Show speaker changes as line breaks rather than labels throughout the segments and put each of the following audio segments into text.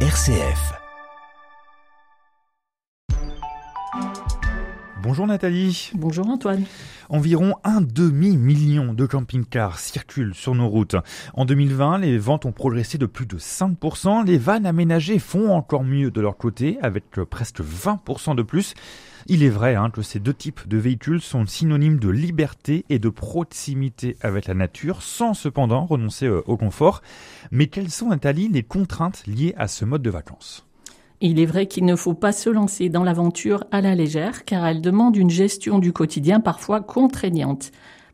RCF.
Bonjour Nathalie.
Bonjour Antoine.
Environ un demi-million de camping-cars circulent sur nos routes. En 2020, les ventes ont progressé de plus de 5%. Les vannes aménagées font encore mieux de leur côté, avec presque 20% de plus. Il est vrai hein, que ces deux types de véhicules sont synonymes de liberté et de proximité avec la nature, sans cependant renoncer euh, au confort. Mais quelles sont, Nathalie, les contraintes liées à ce mode de vacances?
Il est vrai qu'il ne faut pas se lancer dans l'aventure à la légère, car elle demande une gestion du quotidien parfois contraignante.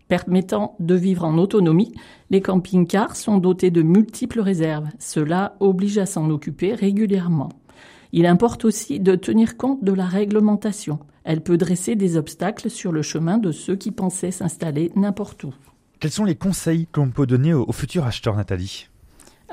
Permettant de vivre en autonomie, les camping-cars sont dotés de multiples réserves. Cela oblige à s'en occuper régulièrement. Il importe aussi de tenir compte de la réglementation. Elle peut dresser des obstacles sur le chemin de ceux qui pensaient s'installer n'importe où.
Quels sont les conseils qu'on peut donner aux futurs acheteurs, Nathalie?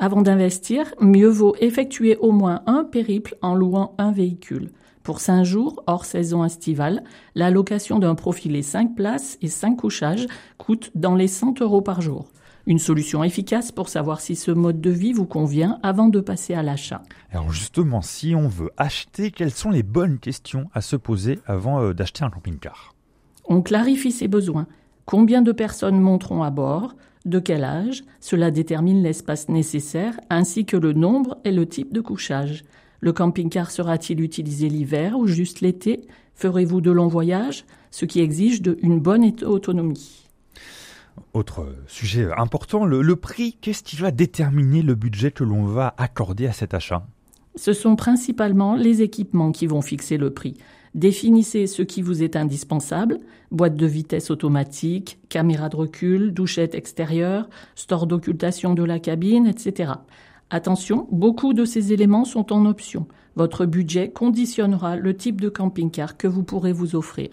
Avant d'investir, mieux vaut effectuer au moins un périple en louant un véhicule. Pour 5 jours, hors saison estivale, la location d'un profilé 5 places et 5 couchages coûte dans les 100 euros par jour. Une solution efficace pour savoir si ce mode de vie vous convient avant de passer à l'achat.
Alors justement, si on veut acheter, quelles sont les bonnes questions à se poser avant euh, d'acheter un camping-car?
On clarifie ses besoins. Combien de personnes monteront à bord? De quel âge Cela détermine l'espace nécessaire ainsi que le nombre et le type de couchage? Le camping-car sera-t-il utilisé l'hiver ou juste l'été? Ferez-vous de longs voyages? Ce qui exige de, une bonne autonomie.
Autre sujet important, le, prix, qu'est-ce qui va déterminer le budget que l'on va accorder à cet achat?
Ce sont principalement les équipements qui vont fixer le prix. Définissez ce qui vous est indispensable, boîte de vitesse automatique, caméra de recul, douchette extérieure, store d'occultation de la cabine, etc. Attention, beaucoup de ces éléments sont en option. Votre budget conditionnera le type de camping-car que vous pourrez vous offrir.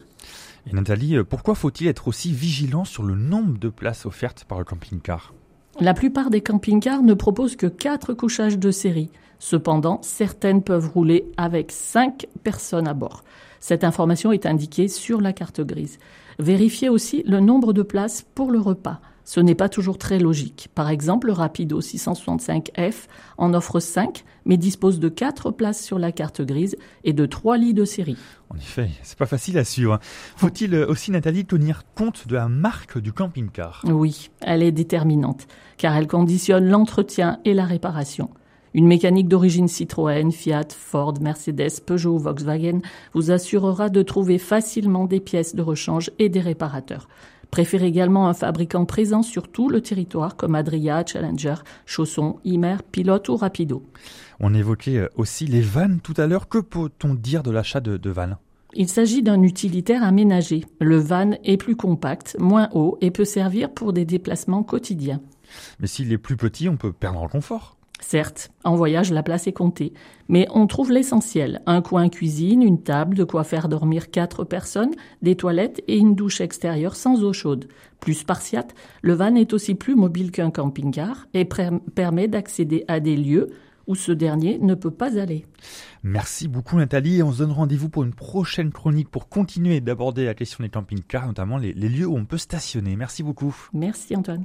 Et Nathalie, euh, pourquoi faut-il être aussi vigilant sur le nombre de places offertes par le camping-car?
La plupart des camping-cars ne proposent que 4 couchages de série. Cependant, certaines peuvent rouler avec 5 personnes à bord. Cette information est indiquée sur la carte grise. Vérifiez aussi le nombre de places pour le repas. Ce n'est pas toujours très logique. Par exemple, le Rapido 665F en offre 5, mais dispose de 4 places sur la carte grise et de 3 lits de série.
En effet, c'est pas facile à suivre. Faut-il aussi, Nathalie, tenir compte de la marque du camping-car?
Oui, elle est déterminante, car elle conditionne l'entretien et la réparation. Une mécanique d'origine Citroën, Fiat, Ford, Mercedes, Peugeot, Volkswagen vous assurera de trouver facilement des pièces de rechange et des réparateurs. Préférez également un fabricant présent sur tout le territoire comme Adria, Challenger, Chausson, Imer, Pilote ou Rapido.
On évoquait euh, aussi les vannes tout à l'heure. Que peut-on dire de l'achat de, de vannes?
Il s'agit d'un utilitaire aménagé. Le van est plus compact, moins haut et peut servir pour des déplacements quotidiens.
Mais s'il est plus petit, on peut perdre en confort.
Certes, en voyage, la place est comptée, mais on trouve l'essentiel. Un coin cuisine, une table, de quoi faire dormir quatre personnes, des toilettes et une douche extérieure sans eau chaude. Plus spartiate, le van est aussi plus mobile qu'un camping-car et permet d'accéder à des lieux où ce dernier ne peut pas aller.
Merci beaucoup Nathalie et on se donne rendez-vous pour une prochaine chronique pour continuer d'aborder la question des camping-cars, notamment les, les lieux où on peut stationner. Merci beaucoup.
Merci Antoine.